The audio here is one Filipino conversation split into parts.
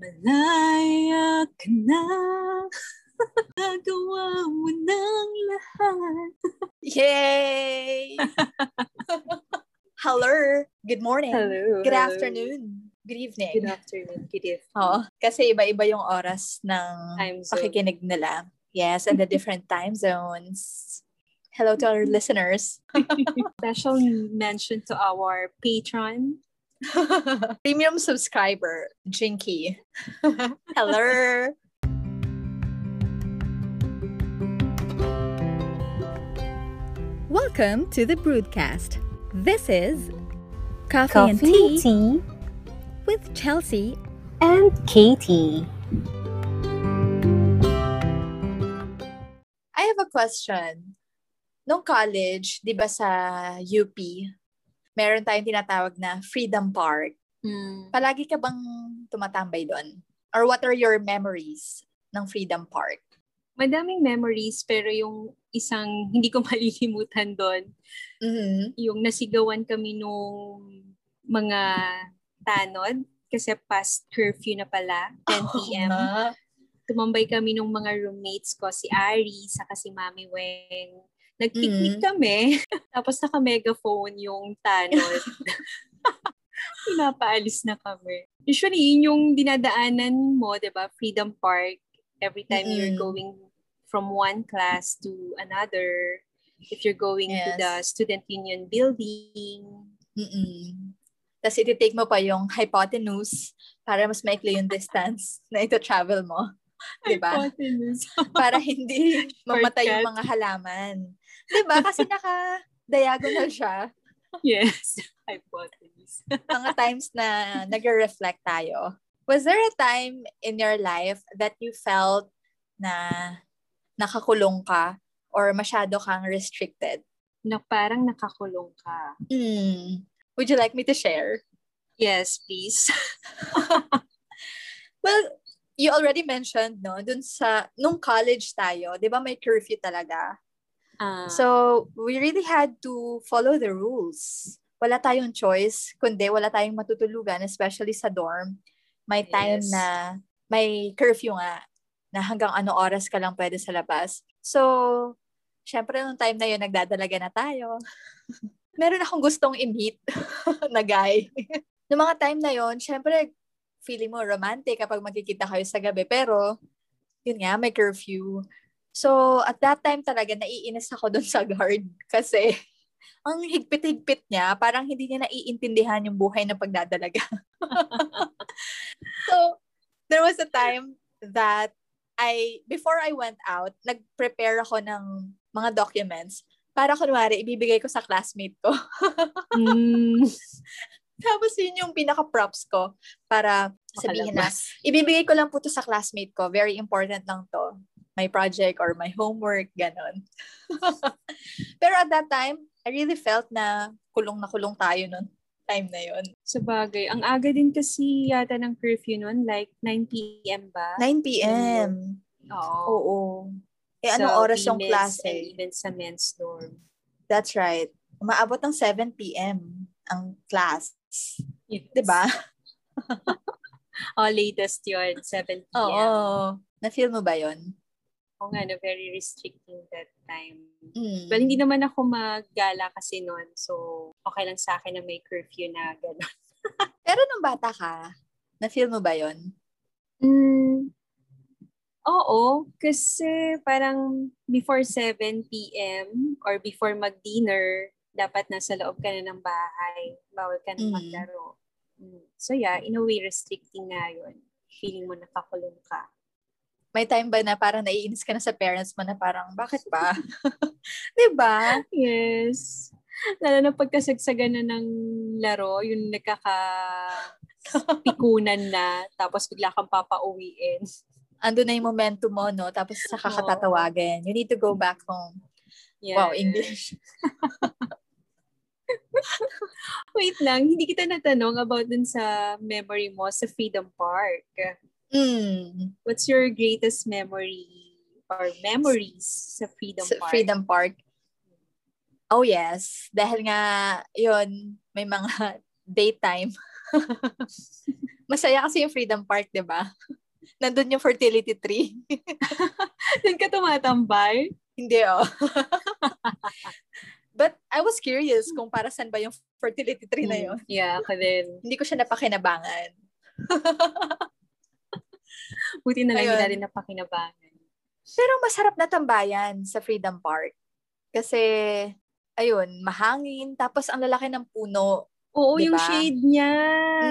Malaya ka na. Nagawa mo ng lahat. Yay! Hello. Good morning. Hello. Good afternoon. Good evening. Good afternoon. Good evening. Oo. Kasi iba-iba yung oras ng Time zone. pakikinig nila. Yes, and the different time zones. Hello to our listeners. Special mention to our patron. Premium subscriber, Jinky. Hello. Welcome to the broadcast. This is Coffee, Coffee and Tea tea with Chelsea. and Katie. I have a question. Nung college, di ba sa UP, meron tayong tinatawag na Freedom Park. Mm. Palagi ka bang tumatambay doon? Or what are your memories ng Freedom Park? Madaming memories pero yung isang hindi ko malilimutan doon, Mhm. yung nasigawan kami nung mga tanod kasi past curfew na pala, 10 p.m. Ah, tumambay kami nung mga roommates ko, si Ari, saka si Mami Weng. Nag-picnic kami. Tapos naka-megaphone yung tanod. Pinapaalis na kami. Usually, yun yung dinadaanan mo, di ba? Freedom Park. Every time you're Mm-mm. going from one class to another. If you're going to Yes. the Student Union building. Mm-mm. Tapos iti-take mo pa yung hypotenuse para mas maikli yung distance na ito-travel mo. Diba? Hypotenuse. Para hindi mamatay yung mga halaman. Diba? Kasi naka-diagonal siya. yes. Hypotenuse. Mga times na nag-reflect tayo. Was there a time in your life that you felt na nakakulong ka or masyado kang restricted? Na parang nakakulong ka. Hmm. Would you like me to share? Yes, please. Well, you already mentioned, no, dun sa, nung college tayo, di ba may curfew talaga? Ah, So, we really had to follow the rules. Wala tayong choice, kundi wala tayong matutulugan, especially sa dorm. May time Yes. na, may curfew nga, na hanggang ano oras ka lang pwede sa labas. So, syempre, nung time na yun, nagdadalaga na tayo. Meron akong gustong i-meet na guy. Noong mga time na yon, syempre, feeling mo romantic kapag magkikita kayo sa gabi. Pero, yun nga, may curfew. So, at that time talaga, naiinis ako dun sa guard. Kasi, ang higpit-higpit niya, parang hindi niya naiintindihan yung buhay ng pagdadalaga. so, there was a time that I, before I went out, nag-prepare ako ng mga documents para kunwari, ibibigay ko sa classmate ko. mm, Tapos yun yung pinaka-props ko para sabihin na, ibibigay ko lang po to sa classmate ko. Very important lang to. My project or my homework, ganon. Pero at that time, I really felt na kulong na kulong tayo nun. Time na yun. Sa bagay. Ang aga din kasi yata ng curfew nun, like 9 p.m. ba? 9 p.m. Oo. Oo. Eh, anong Sa oras yung? And even sa men's dorm. That's right. Umaabot ng 7 p.m. ang class. Yes. Diba? Oh, latest yun, 7 p.m. Oo. Na-feel mo ba yun? Oo nga, na very restricting that time. Mm. Well, hindi naman ako maggala kasi nun. So, okay lang sa akin na may curfew na gano'n. Pero nung bata ka, na-feel mo ba yun? Mm, oo, kasi parang before 7 p.m. or before mag-dinner, dapat nasa loob ka na ng bahay. Bawal ka na Mm. maglaro. Mm. So yeah, in a way, restricting nga yun. Feeling mo nakakulong ka. May time ba na parang naiinis ka na sa parents mo na parang, bakit ba? diba? Yes. Lalo na pagkasagsagan na ng laro, yung nagkaka pikunan na, tapos bigla kang papauwiin. Ando na yung momentum mo, no? Tapos sa kakatatawagan. You need to go back home. Wow, Yes. English. Wait lang, hindi kita natanong about dun sa memory mo sa Freedom Park. Mm. What's your greatest memory or memories sa Freedom Sa Park? Freedom Park. Oh yes. Dahil nga, yun, may mga daytime. Masaya kasi yung Freedom Park, di ba? Nandun yung fertility tree. Doon ka tumatambay? Hindi, oh. But I was curious kung para saan ba yung fertility tree na yun. Yeah, ako din. Hindi ko siya napakinabangan. Buti na lang Ayun. hindi natin napakinabangan. Pero masarap na tambayan sa Freedom Park. Kasi, ayun, mahangin. Tapos ang lalaki ng puno. Oo, Diba? yung shade niya.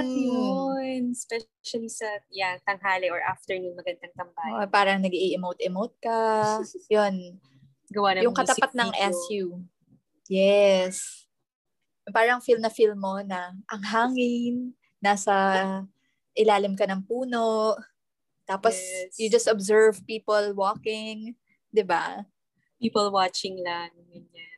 Mm. Yun. Especially sa, yeah, tanghali or afternoon, magandang tambay. Oh, parang nag emote-emote ka. yun. Gawa ng yung katapat music ng video. SU. Yes. Parang feel na feel mo na ang hangin, nasa ilalim ka ng puno. Tapos, Yes. you just observe people walking. 'di ba? People watching lang. Ganyan.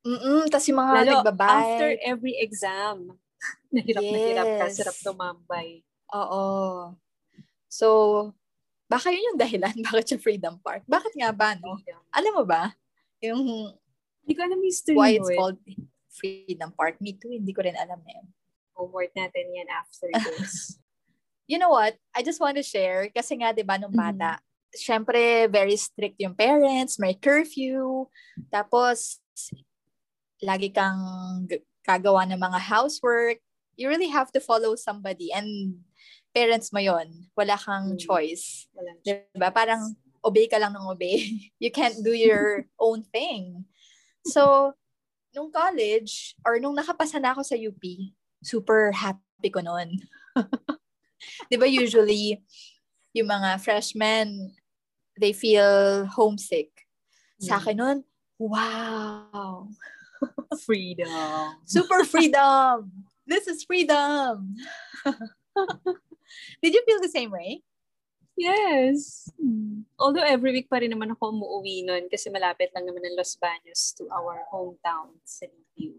Mm Tapos yung mga Lalo, nagbabay. after every exam, nahirap na hirap ka, Yes. sarap tumambay. Oo. So, baka yun yung dahilan bakit siya Freedom Park. Bakit nga ba, no? Freedom. Alam mo ba? Yung Hindi ko alam history why it's eh. called Freedom Park. Me too, hindi ko rin alam na yun. Homework natin yan after this. You know what? I just want to share kasi nga 'di ba nung Mhm. bata, syempre very strict yung parents, may curfew, tapos lagi kang kagawa ng mga housework. You really have to follow somebody and parents mo yon. Wala kang Mm. choice. Walang 'Di ba? Parang obey ka lang ng obey. You can't do your own thing. So, nung college, or nung nakapasa na ako sa UP, super happy ko noon. Di ba usually, yung mga freshmen, they feel homesick. Sa akin noon, wow! freedom. Super freedom! This is freedom! Did you feel the same way? Yes. Although every week pa rin naman ako umuwi nun kasi malapit lang naman ng Los Baños to our hometown Liviu.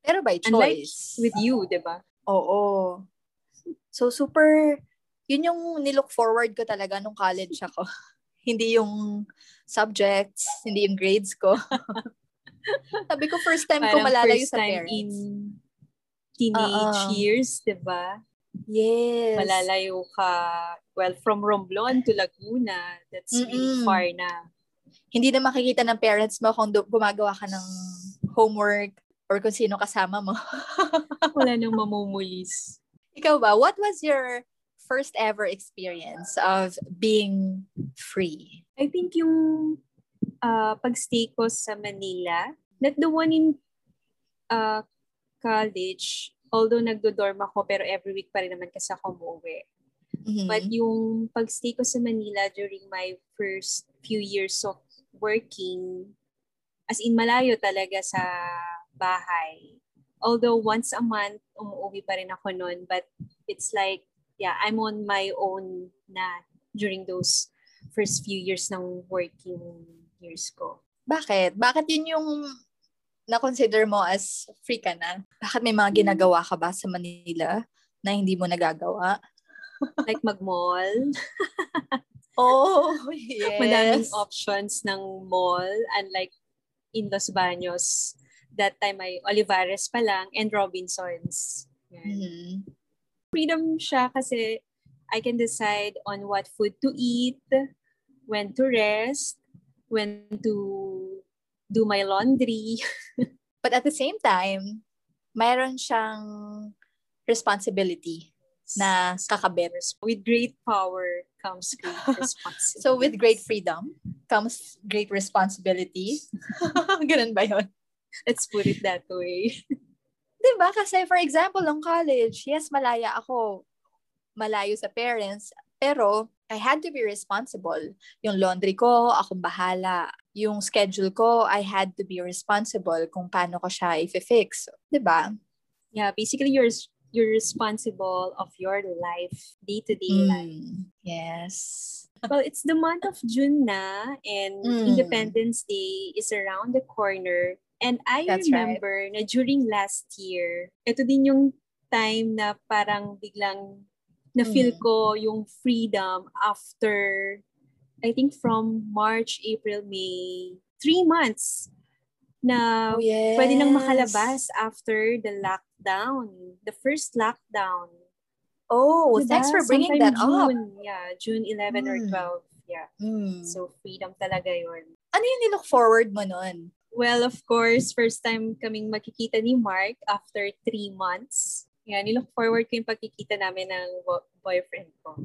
Pero by Unlike choice. With you, di ba? Oo. So, super, yun yung nilook forward ko talaga nung college ako. hindi yung subjects, hindi yung grades ko. Sabi ko, first time ko Parang malalayo first sa time parents. in teenage Oo. years, di ba? Yes. Malalayo ka, well, from Romblon to Laguna. That's really Mm-mm. far na. Hindi na makikita ng parents mo kung gumagawa ka ng homework or kung sino kasama mo. Wala nang mamumulis. Ikaw ba, what was your first ever experience of being free? I think yung uh, pagstay ko sa Manila, not the one in uh, college, although nagdo-dorm ako, pero every week pa rin naman kasi ako umuwi. Mhm. But yung pagstay ko sa Manila during my first few years of working, as in malayo talaga sa bahay. Although once a month, umuwi pa rin ako noon. But it's like, yeah, I'm on my own na during those first few years ng working years ko. Bakit? Bakit yun yung na-consider mo as free ka na? Bakit may mga ginagawa ka ba sa Manila na hindi mo nagagawa? Like mag-mall. Oh, yes. Madaming options ng mall. Unlike in Los Baños, that time ay Olivares pa lang and Robinsons. Yan. Mhm. freedom siya kasi I can decide on what food to eat, when to rest, when to do my laundry. But at the same time, mayroon siyang responsibility na kakabit. With great power comes great responsibility. So with great freedom comes great responsibility. Ganun ba yun? Let's put it that way. Diba? Kasi for example, ng college, yes, malaya ako. Malayo sa parents. Pero, I had to be responsible. Yung laundry ko, akong bahala. Yung schedule ko, I had to be responsible kung paano ko siya i-fix. Diba? Yeah, basically you're you're responsible of your life, day-to-day life. Mm, yes. Well, it's the month of June na and Mm. Independence Day is around the corner. And I That's remember na during last year, ito din yung time na parang biglang na-feel Mm. ko yung freedom after, I think from March, April, May, three months na Oh, yes. pwede nang makalabas after the lockdown, the first lockdown. Oh, Diba? thanks for bringing Sometime that up. June, Yeah, June 11 or Mm. 12. Yeah. Mm. So, freedom talaga yun. Ano yung nilook forward mo nun? Well, of course, first time kaming makikita ni Mark after three months. Yeah, nilook forward ko yung pagkikita namin ng bo- boyfriend ko.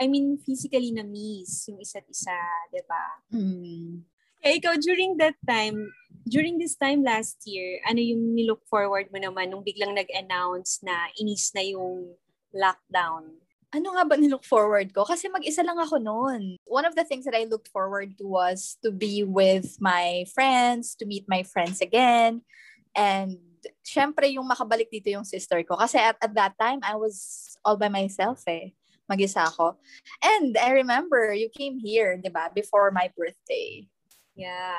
I mean, physically na-miss yung isa't isa, di ba? Mm. Eh, ikaw, during that time, during this time last year, ano yung nilook forward mo naman nung biglang nag-announce na inis na yung lockdown? Ano nga ba nilook forward ko? Kasi mag-isa lang ako noon. One of the things that I looked forward to was to be with my friends, to meet my friends again. And syempre yung makabalik dito yung sister ko. Kasi at, at that time, I was all by myself eh. Mag-isa ako. And I remember you came here, di ba? Before my birthday. Yeah,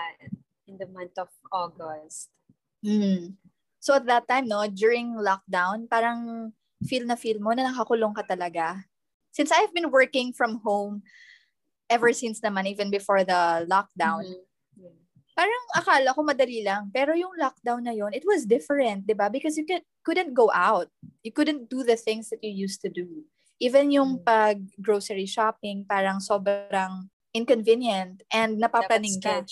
in the month of August. Mm. So at that time, no, during lockdown, parang feel na feel mo na nakakulong ka talaga. Since I've been working from home ever since naman, even before the lockdown, Mhm. Yeah. parang akala ko madali lang. Pero yung lockdown na yon, it was different, di ba? Because you can, couldn't go out. You couldn't do the things that you used to do. Even yung Mm. pag grocery shopping, parang sobrang inconvenient and Dapat napapraning ka.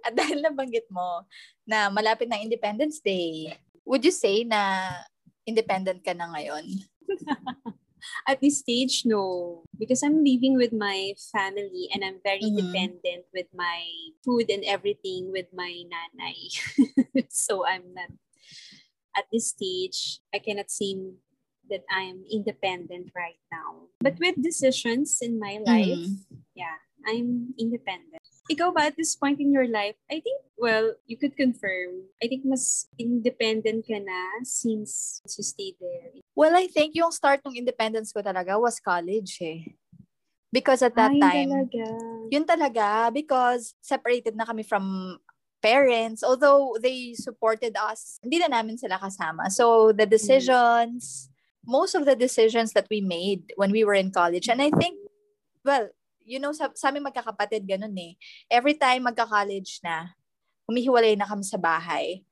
At dahil nabanggit mo na malapit ng Independence Day, would you say na independent ka na ngayon? At this stage, no. Because I'm living with my family and I'm very Mhm. dependent with my food and everything with my nanay. so I'm not, at this stage, I cannot say that I'm independent right now. But with decisions in my life, yeah, I'm independent. Ikaw ba at this point in your life, I think, well, you could confirm, I think mas independent ka na since you stayed there. Well, I think yung start ng independence ko talaga was college eh. Because at that Ay, time, talaga. yun talaga, because separated na kami from parents, although they supported us, hindi na namin sila kasama. So the decisions, most of the decisions that we made when we were in college, and I think, well, you know, sa, sa aming magkakapatid, ganun eh. Every time magka-college na, humihiwalay na kami sa bahay.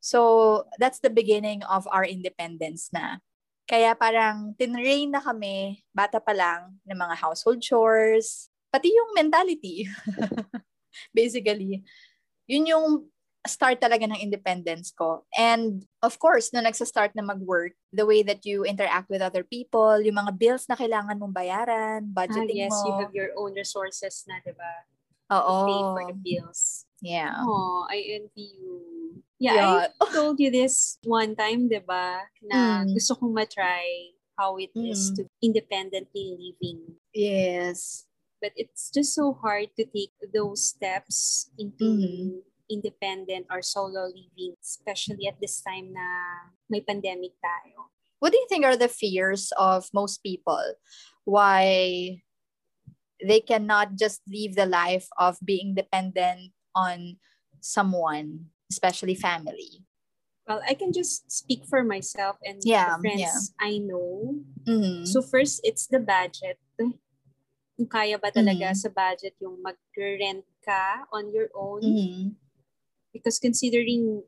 So, that's the beginning of our independence na. Kaya parang tinrain na kami, bata pa lang, ng mga household chores, pati yung mentality. Basically, yun yung start talaga ng independence ko. And of course, no nagsa-start na mag-work, the way that you interact with other people, yung mga bills na kailangan mong bayaran, Ah, budgeting yes, mo. you have your own resources na, di ba? Oo. Pay for the bills. Yeah. Oh, I envy you. Yeah, Yeah. I told you this one time, di ba? Na Mm. gusto kong matry how it is Mm. to independently living. Yes. But it's just so hard to take those steps into Mhm. Independent or solo living, especially at this time na may pandemic tayo. What do you think are the fears of most people? Why they cannot just live the life of being dependent on someone, especially family? Well, I can just speak for myself and Yeah, the friends yeah. I know. Mm. So first, it's the budget. Kung kaya ba talaga Mhm. sa budget yung mag-rent ka on your own. Mhm. Because considering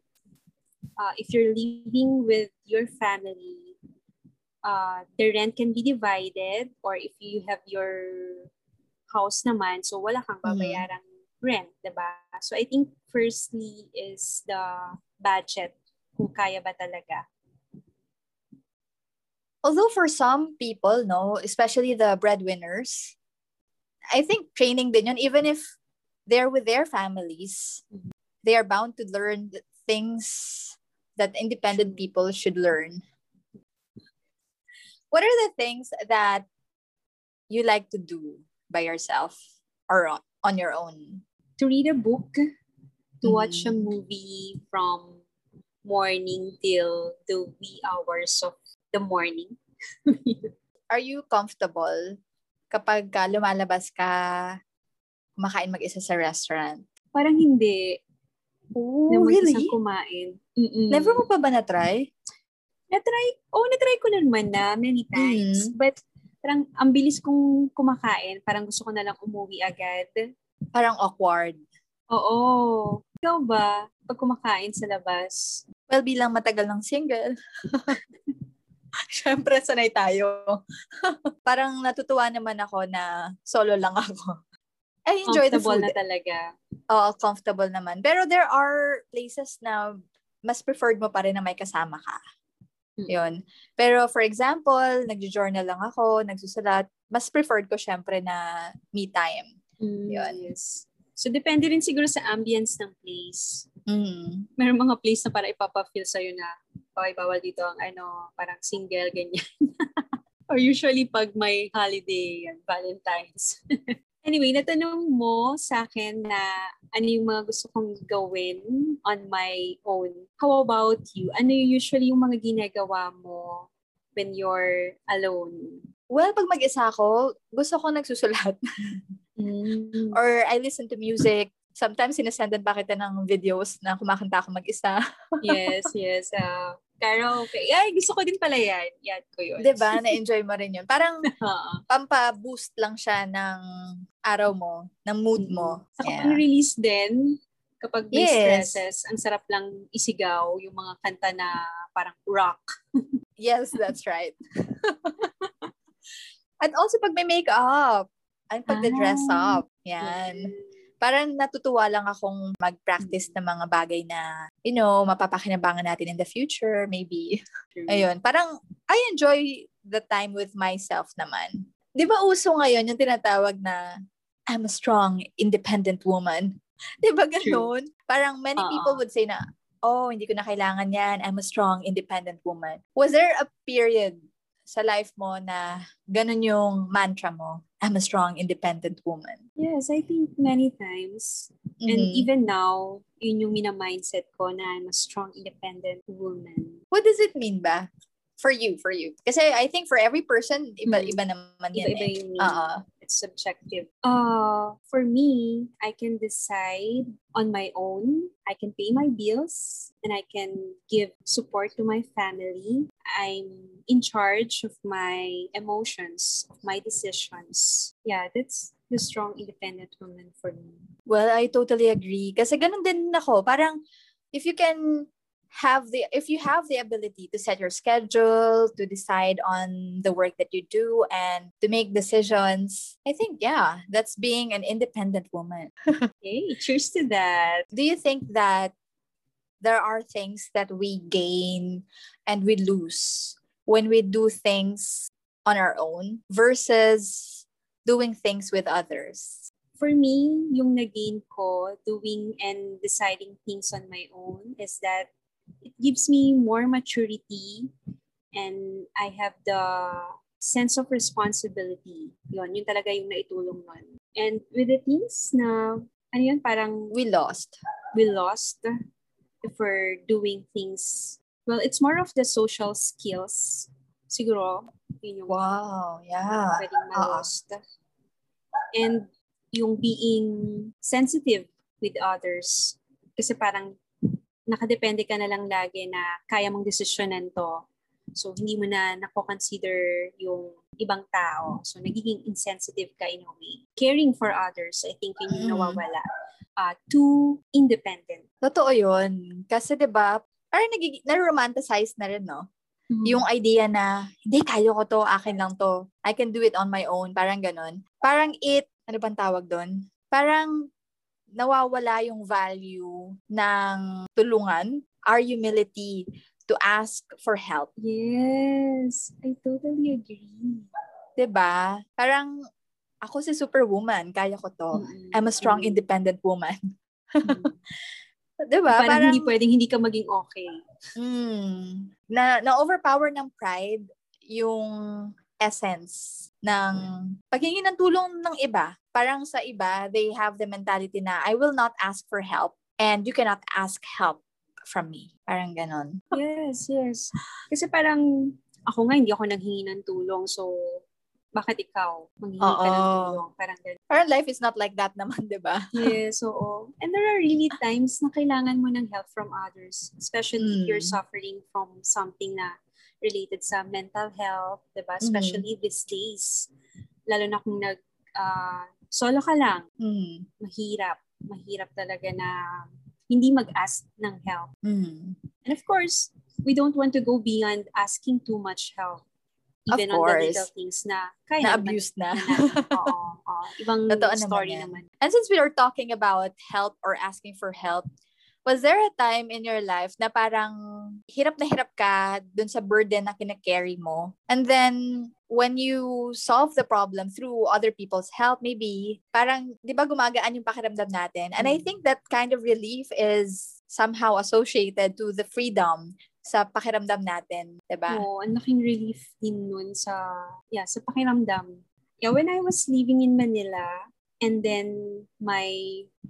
uh, if you're living with your family, uh, the rent can be divided or if you have your house naman, so wala kang Mhm. babayarang rent, diba? So I think firstly is the budget, kung kaya ba talaga. Although for some people, no, especially the breadwinners, I think training din yun, even if they're with their families, they are bound to learn things that independent people should learn. What are the things that you like to do by yourself or on, your own? To read a book, to watch a movie from morning till the wee hours of the morning. Are you comfortable kapag ka lumalabas ka, kumakain mag-isa sa restaurant? Parang hindi. Oh, na mag-isang kumain. Mm-mm. Never mo pa ba na-try? Na-try, oh, na-try ko na naman na many times. Mm. But parang ang bilis kong kumakain. Parang gusto ko na lang umuwi agad. Parang awkward. Oo. Ikaw ba, pag kumakain sa labas? Well, bilang matagal ng single, Siyempre, sanay tayo. Parang natutuwa naman ako na solo lang ako. I enjoy the food. na talaga. Oo, comfortable naman. Pero there are places na mas preferred mo pa rin na may kasama ka. Hmm. Yun. Pero for example, nag-journal lang ako, nagsusulat, mas preferred ko syempre na me time. Mm, Yun. Yes. So, depende rin siguro sa ambience ng place. Mm. Meron mga place na para ipapa-feel sa'yo na, okay, bawal dito ang ano, parang single, ganyan. Or usually pag may holiday, yan, Valentine's. Anyway, natanong mo sa akin na ano yung mga gusto kong gawin on my own. How about you? Ano yung usually yung mga ginagawa mo when you're alone? Well, pag mag-isa ako, gusto ko nagsusulat. mm. Or I listen to music. Sometimes sinasendan pa kita ng videos na kumakanta ako mag-isa. yes, yes. Uh, Karaoke. Ay, gusto ko din pala yan. Yan ko yun. ba diba? Na-enjoy mo rin yun. Parang pampa-boost lang siya ng araw mo, ng mood mo. Sa yeah. release din, kapag may yes. stresses, ang sarap lang isigaw yung mga kanta na parang rock. yes, that's right. And also pag may makeup, and pag ah, dress up. Yan. Yes parang natutuwa lang akong mag-practice ng mga bagay na, you know, mapapakinabangan natin in the future, maybe. Ayun, parang I enjoy the time with myself naman. Di ba uso ngayon yung tinatawag na I'm a strong, independent woman? Di ba ganun? True. Parang many uh-huh. people would say na, oh, hindi ko na kailangan yan. I'm a strong, independent woman. Was there a period sa life mo na ganun yung mantra mo? I'm a strong, independent woman. Yes, I think many times. Mm-hmm. And even now, yun yung mina-mindset ko na I'm a strong, independent woman. What does it mean ba? For you, for you. Kasi I think for every person, iba-iba mm-hmm. naman yan iba-iba eh. Uh It's subjective. Uh, for me, I can decide on my own. I can pay my bills and I can give support to my family. I'm in charge of my emotions, of my decisions. Yeah, that's the strong independent woman for me. Well, I totally agree. Kasi ganun din ako. Parang, if you can have the if you have the ability to set your schedule to decide on the work that you do and to make decisions i think yeah that's being an independent woman. Hey cheers to that. Do you think that there are things that we gain and we lose when we do things on our own versus doing things with others? For me, yung nagain ko doing and deciding things on my own is that it gives me more maturity and I have the sense of responsibility. Yun, yun talaga yung naitulong nun. And with the things na, ano yun, parang... We lost. We lost for doing things. Well, it's more of the social skills. Siguro, yun yung... Wow, yeah. Pwedeng ma-lost. Uh-huh. And yung being sensitive with others. Kasi parang nakadepende ka na lang lagi na kaya mong desisyonan to. So, hindi mo na nako-consider yung ibang tao. So, nagiging insensitive ka in a way. Caring for others, I think yun yung mm. nawawala. Uh, too independent. Totoo yun. Kasi 'di ba parang nagiging, na-romanticize na rin, no? Mm-hmm. Yung idea na, hindi, kaya ko to, akin lang to. I can do it on my own. Parang ganun. Parang it, ano bang tawag doon? Parang nawawala yung value ng tulungan, our humility to ask for help. Yes, I totally agree. 'Di ba? Parang ako si superwoman, kaya ko to. Mm-hmm. I'm a strong independent woman. mm-hmm. 'Di ba? Parang, parang hindi pwedeng hindi ka maging okay. Mm, na na overpower ng pride yung essence ng paghingi ng tulong ng iba. Parang sa iba, they have the mentality na, I will not ask for help and you cannot ask help from me. Parang ganon. Yes, yes. Kasi parang ako nga, hindi ako naghingi ng tulong. So, bakit ikaw manghingi ka ng tulong? Parang ganun. Parang life is not like that naman, di ba? yes, oo. And there are really times na kailangan mo ng help from others. Especially mm. if you're hmm. suffering from something na related sa mental health, 'di ba? Especially mm-hmm. these days. Lalo na kung nag uh, solo ka lang. Mm-hmm. Mahirap, mahirap talaga na hindi mag-ask ng help. Mm-hmm. And of course, we don't want to go beyond asking too much help. Of Even on the course. little things na kaya naman Na-abused na. natin. Oo, oo. Ibang Totoo naman story yan. naman. And since we are talking about help or asking for help, was there a time in your life na parang hirap na hirap ka dun sa burden na kinakarry mo? And then, when you solve the problem through other people's help, maybe, parang, di ba gumagaan yung pakiramdam natin? And I Mm. think that kind of relief is somehow associated to the freedom sa pakiramdam natin, di ba? Oo, ang laking relief din nun sa, yeah, sa pakiramdam. Yeah, when I was living in Manila, and then my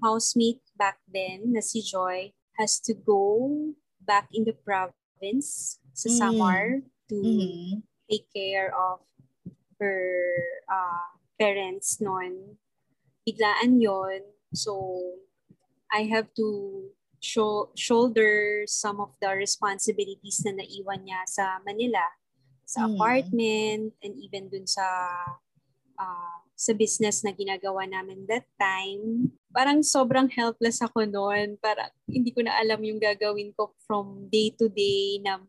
housemate back then, na si Joy, has to go back in the province sa Mm. Samar to Mhm. take care of her uh, parents noon. Biglaan yon So, I have to sho- shoulder some of the responsibilities na naiwan niya sa Manila, sa Mm. apartment, and even dun sa uh, sa business na ginagawa namin that time. Parang sobrang helpless ako noon. Parang hindi ko na alam yung gagawin ko from day to day na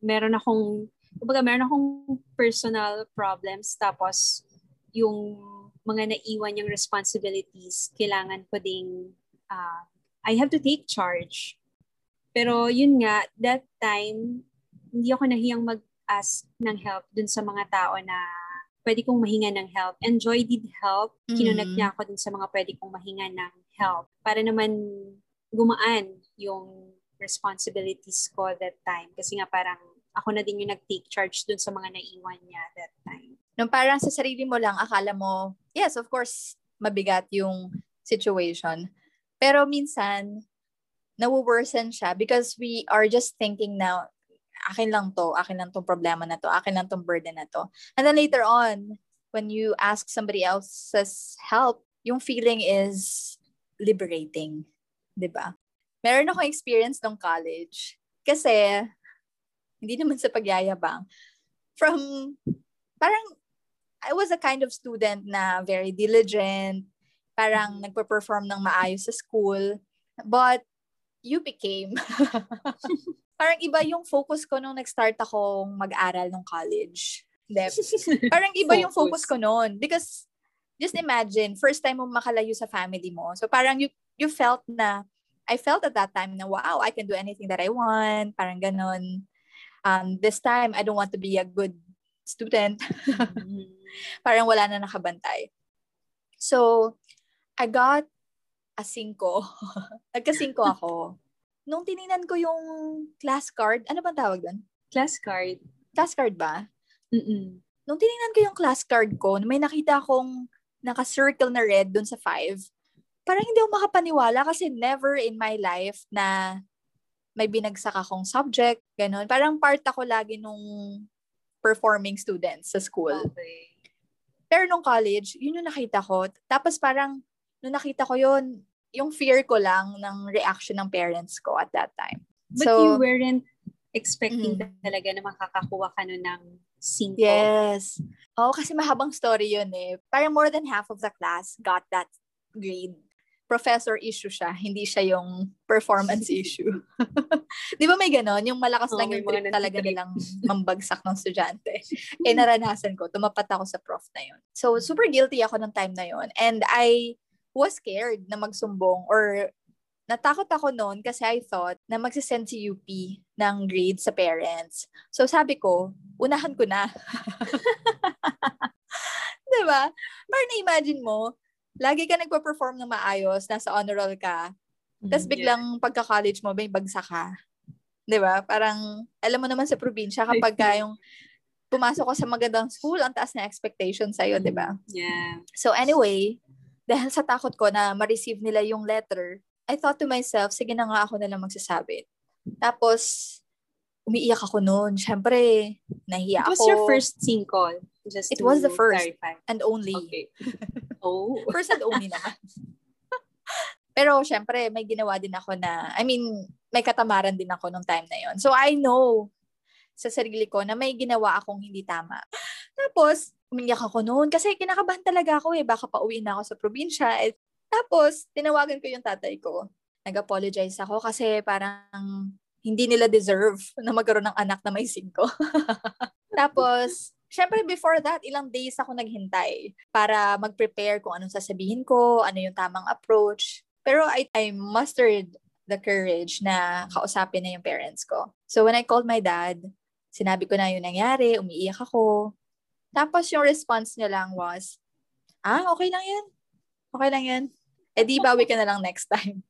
meron akong, kumbaga meron akong personal problems tapos yung mga naiwan yung responsibilities, kailangan ko ding, ah, I have to take charge. Pero yun nga, that time, hindi ako nahiyang mag-ask ng help dun sa mga tao na pwede kong mahinga ng help. And Joy did help. Kinunag Mhm. niya ako dun sa mga pwede kong mahinga ng help para naman gumaan yung responsibilities ko that time. Kasi nga parang ako na din yung nag-take charge dun sa mga naiwan niya that time. Nung parang sa sarili mo lang, akala mo, yes, of course, mabigat yung situation. Pero minsan, nawo-worsen siya because we are just thinking now, akin lang to, akin lang tong problema na to, akin lang tong burden na to. And then later on, when you ask somebody else's help, yung feeling is liberating. ba? Meron akong experience nung college. Kasi, hindi naman sa pagyayabang. From, parang, I was a kind of student na very diligent, parang nagpa-perform ng maayos sa school. But, you became, parang iba yung focus ko nung nag-start akong mag-aral nung college. Parang iba yung focus Focus. ko noon. Because, just imagine, first time mo makalayo sa family mo. So, parang you, you felt na, I felt at that time na, wow, I can do anything that I want. Parang ganon. Um, this time, I don't want to be a good student. parang wala na nakabantay. So, I got a 5. Nagka-5 ako. Nung tiningnan ko yung class card, ano bang tawag doon? Class card. Class card ba? Mm-mm. Nung tiningnan ko yung class card ko, may nakita akong naka-circle na red doon sa 5, parang hindi ako makapaniwala kasi never in my life na may binagsak akong subject, ganun. Parang part ako lagi nung performing students sa school. Okay. Pero nung college, yun yung nakita ko. Tapos parang, nung nakita ko yun, yung fear ko lang ng reaction ng parents ko at that time. But so, you weren't expecting Mm. talaga na makakakuha ka nun ng 5. Yes. Oo, kasi mahabang story yun eh. Parang more than half of the class got that grade. Professor issue siya, hindi siya yung performance issue. Di ba may ganon? Yung malakas Oo, lang yung trip talaga nilang mambagsak ng estudyante. eh, naranasan ko. Tumapat ako sa prof na yun. So, super guilty ako ng time na yun. And I was scared na magsumbong or natakot ako noon kasi I thought na magsisend si UP ng grade sa parents. So, sabi ko, unahan ko na. 'Di ba? Parang na-imagine mo, lagi ka nagpa-perform ng maayos, nasa honor roll ka, tapos Mm, biglang pagka-college mo, may bagsak ka. 'Di ba? Parang, alam mo naman sa probinsya, kapag ka yung pumasok ka sa magandang school, ang taas na expectation sa'yo, 'di ba? Yeah. So anyway, dahil sa takot ko na ma-receive nila yung letter, I thought to myself, sige na nga ako na lang magsasabi. Tapos, umiiyak ako noon. Siyempre, nahiya It was ako. your first scene call. Just It was the first. Clarify. and only. Okay. oh. First and only naman. Pero syempre, may ginawa din ako na, I mean, may katamaran din ako nung time na yon. So I know sa sarili ko na may ginawa akong hindi tama. Tapos, umiyak ako noon kasi kinakabahan talaga ako eh. Baka pauwi na ako sa probinsya. Eh, tapos, tinawagan ko yung tatay ko. Nag-apologize ako kasi parang hindi nila deserve na magkaroon ng anak na may singko. Tapos, syempre before that, ilang days ako naghintay para mag-prepare kung anong sasabihin ko, ano yung tamang approach. Pero I, I mustered the courage na kausapin na yung parents ko. So when I called my dad, sinabi ko na yung nangyari, umiiyak ako. Tapos yung response niya lang was, ah, okay lang yan. Okay lang yan. Eh di bawi ka na lang next time.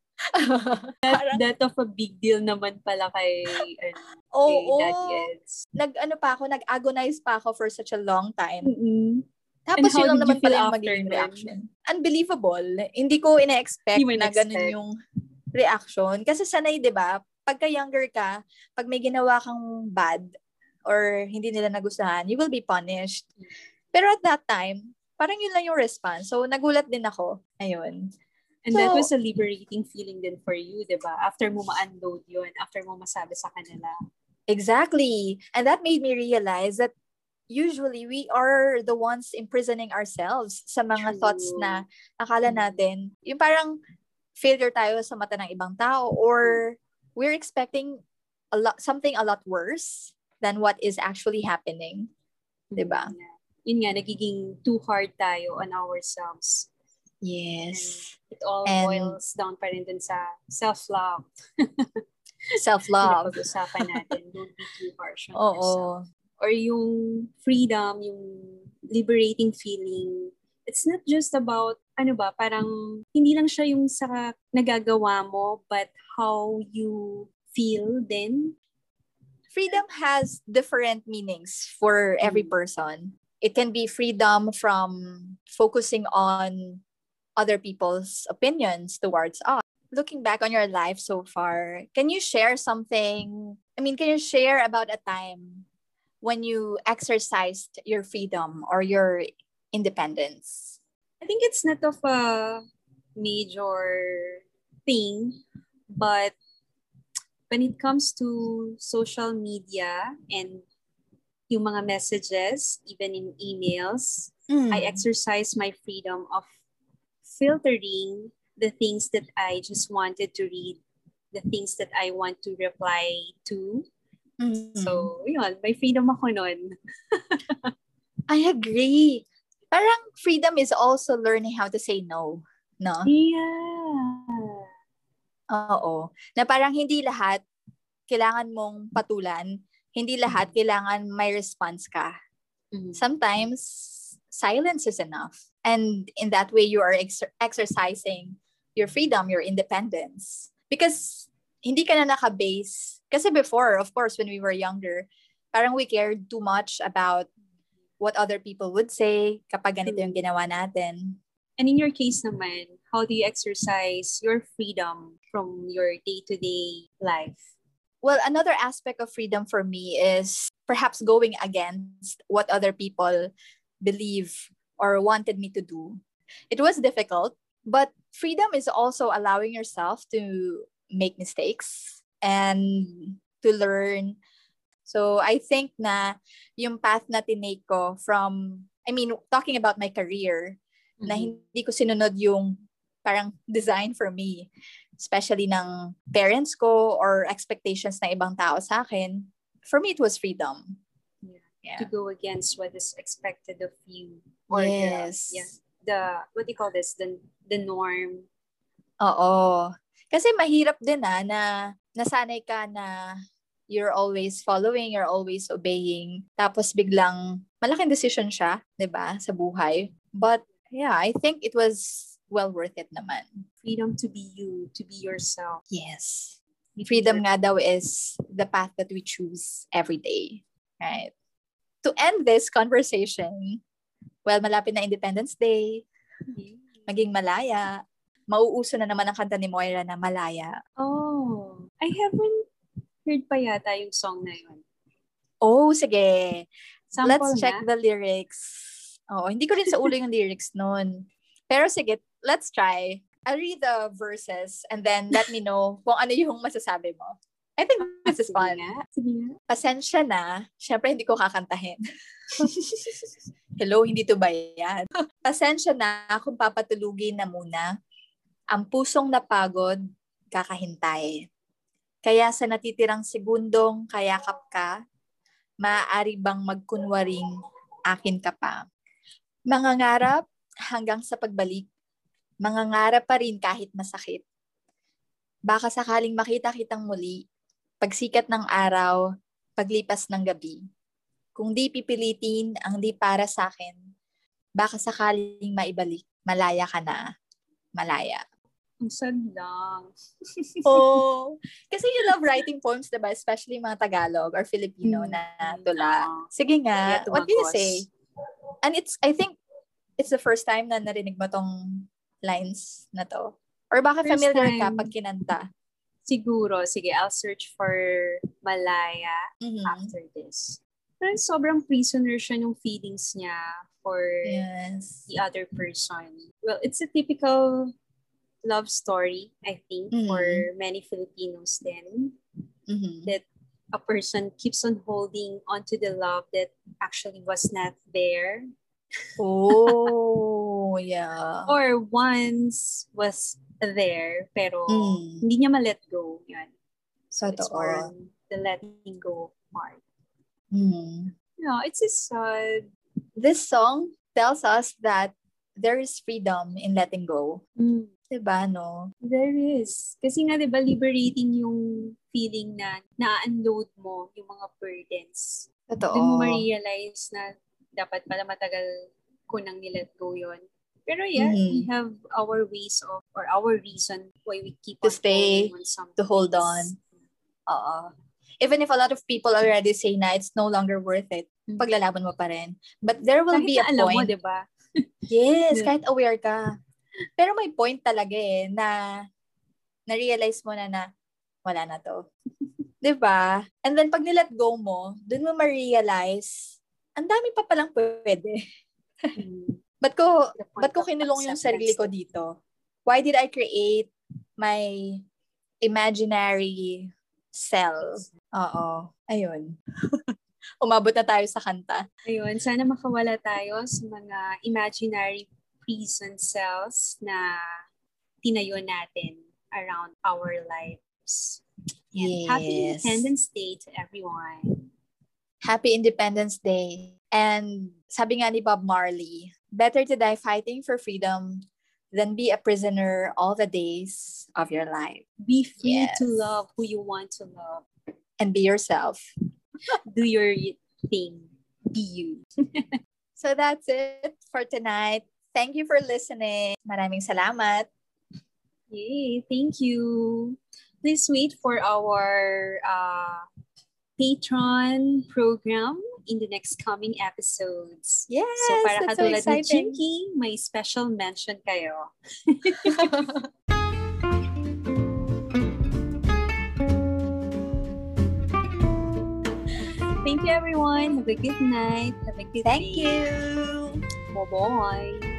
That, that of a big deal naman pala kay, ano, Oo. kay Eds. Nag, ano pa ako, nag-agonize pa ako for such a long time. Mm-mm. Tapos yun lang naman pala yung magiging reaction. Unbelievable. Hindi ko ina-expect na ganun yung reaction. Kasi sanay, di ba, pagka younger ka, pag may ginawa kang bad or hindi nila nagustuhan, you will be punished. Pero at that time, parang yun lang yung response. So, nagulat din ako. Ayun. And that So- was a liberating feeling din for you, di ba? After mo ma-unload yun, after mo masabi sa kanila. Exactly. And that made me realize that usually we are the ones imprisoning ourselves sa mga True. thoughts na akala Mm. natin, yung parang failure tayo sa mata ng ibang tao or we're expecting a lot something a lot worse than what is actually happening. Diba? Yun nga. Yun nga, nagiging too hard tayo on ourselves. Yes. It all And- boils down pa rin dun sa self-love. Self-love. Pinapag-usapan natin. Don't be too harsh on Oo. yourself. Or yung freedom, yung liberating feeling. It's not just about, ano ba, parang hindi lang siya yung sa nagagawa mo, but how you feel then. freedom has different meanings for every Mm. person. It can be freedom from focusing on other people's opinions towards us. Looking back on your life so far, can you share something? I mean, can you share about a time when you exercised your freedom or your independence? I think it's not of a major thing, but when it comes to social media and yung mga messages, even in emails, I mm. exercise my freedom of filtering the things that I just wanted to read, the things that I want to reply to. Mm. So, yun, may freedom ako nun. I agree. Parang freedom is also learning how to say no, no? Yeah. Oo. Na parang hindi lahat kailangan mong patulan, hindi lahat kailangan may response ka. Mhm. Sometimes silence is enough. And in that way you are ex- exercising your freedom, your independence. Because hindi ka na naka-base. Kasi before, of course, when we were younger, parang we cared too much about what other people would say kapag ganito yung ginawa natin. And in your case naman, how do you exercise your freedom from your day-to-day life? Well, another aspect of freedom for me is perhaps going against what other people believe or wanted me to do. It was difficult, but freedom is also allowing yourself to make mistakes and to learn. So I think na yung path na tinake ko from, I mean, talking about my career, na Mhm. hindi ko sinunod yung parang design for me, especially ng parents ko or expectations ng ibang tao sa akin. For me, it was freedom. To Yeah. go against what is expected of you. Or yes. the, yeah, the, what do you call this? The, the norm. Oo. Kasi mahirap din ah, na nasanay ka na you're always following, you're always obeying. Tapos biglang malaking decision siya, 'di ba, sa buhay. But yeah, I think it was well worth it naman. Freedom to be you, to be yourself. Yes. Freedom nga daw is the path that we choose every day. Right? To end this conversation, well, malapit na Independence Day, maging malaya. Mauuso na naman ang kanta ni Moira na malaya. Oh, I haven't heard pa yata yung song na yun. Oh, sige. Sample let's check nga. the lyrics. Oo, hindi ko rin sa ulo yung lyrics nun. Pero sige, let's try. I'll read the verses and then let me know kung ano yung masasabi mo. I think this is fun. Sige. Pasensya na. Siyempre, hindi ko kakantahin. Hello, hindi to ba yan? Pasensya na kung papatulugin na muna. Ang pusong napagod, kakahintay. Kaya sa natitirang segundong kayakap ka, maaari bang magkunwaring akin ka pa. Mangangarap hanggang sa pagbalik, mangangarap pa rin kahit masakit. Baka sakaling makita kitang muli, pagsikat ng araw, paglipas ng gabi. Kung di pipilitin ang di para sa akin, baka sakaling maibalik, malaya ka na. Malaya. Ang sad lang. oh, kasi you love writing poems, diba? Especially mga Tagalog or Filipino Mm. na tula. Sige nga, Kaya what do you say? And it's, I think, it's the first time na narinig mo tong lines na to. Or baka First familiar ka time. pag kinanta. Siguro, sige, I'll search for Malaya Mhm. after this. Pero sobrang prisoner siya nung feelings niya for Yes. the other person. Well, it's a typical love story, I think, Mhm. for many Filipinos then. Mhm. That a person keeps on holding onto the love that actually was not there. Oh, yeah. Or once was there, pero Mm. hindi niya ma-let go. Yan. So it's more on the letting go part. Mhm. No, it's a sad. This song tells us that there is freedom in letting go. Diba, no? There is. Kasi nga, di ba, liberating yung feeling na na-unload mo yung mga burdens. Totoo. Doon mo ma-realize na dapat pala matagal ko nang nilet go yun. Pero yeah, Mhm. we have our ways of, or our reason why we keep To on stay, to hold on. Oo. Even if a lot of people already say na it's no longer worth it, Mm. paglalaban mo pa rin. But there will Kahit be a alam mo, point. di ba? Yes, Yeah. kahit aware ka. Pero may point talaga eh, na na-realize mo na na, wala na to. 'Di ba? And then pag nilet go mo, dun mo ma-realize, ang dami pa palang pwede. Mm. Ba't ko, ba't ko kinulong yung sarili ko dito? Why did I create my imaginary cell? Oo. Ayun. Umabot na tayo sa kanta. Ayun, sana makawala tayo sa mga imaginary prison cells na tinayo natin around our lives. And Happy Yes. Independence Day to everyone. Happy Independence Day. And sabi nga ni Bob Marley, better to die fighting for freedom than be a prisoner all the days of your life. Be free to love who you want to love. And be yourself. Do your thing. Be you. So that's it for tonight. Thank you for listening. Maraming salamat. Yay, thank you. Please wait for our uh, Patreon program in the next coming episodes. Yes, So para that's so katulad ni exciting. Chinky, may special mention kayo. Thank you everyone. Have a good night. Have a good Thank day. you. Bye-bye.